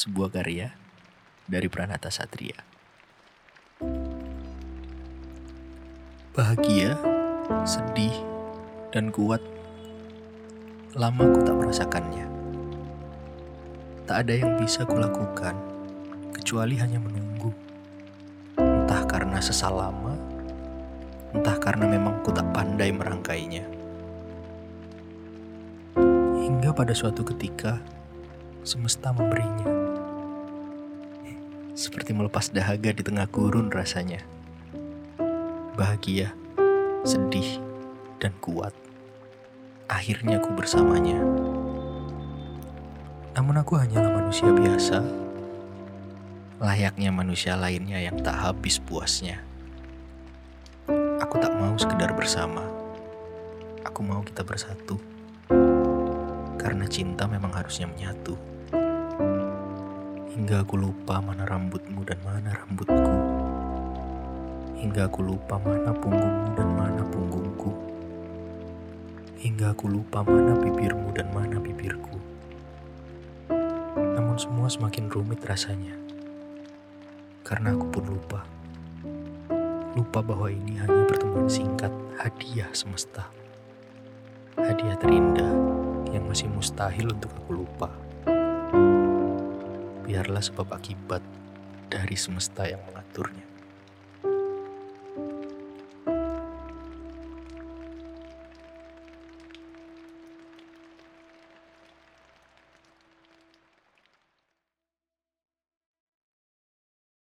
sebuah karya dari Pranata Satria. Bahagia, sedih, dan kuat. Lama ku tak merasakannya. Tak ada yang bisa kulakukan kecuali hanya menunggu. Entah karena sesal lama, entah karena memang ku tak pandai merangkainya. Hingga pada suatu ketika, semesta memberinya. Seperti melepas dahaga di tengah gurun rasanya. Bahagia, sedih, dan kuat. Akhirnya aku bersamanya. Namun aku hanyalah manusia biasa. Layaknya manusia lainnya yang tak habis puasnya. Aku tak mau sekedar bersama. Aku mau kita bersatu. Karena cinta memang harusnya menyatu. Hingga aku lupa mana rambutmu dan mana rambutku. Hingga aku lupa mana punggungmu dan mana punggungku. Hingga aku lupa mana bibirmu dan mana bibirku. Namun semua semakin rumit rasanya. Karena aku pun lupa. Lupa bahwa ini hanya pertemuan singkat hadiah semesta. Hadiah terindah yang masih mustahil untuk aku lupa. Biarlah sebab akibat dari semesta yang mengaturnya.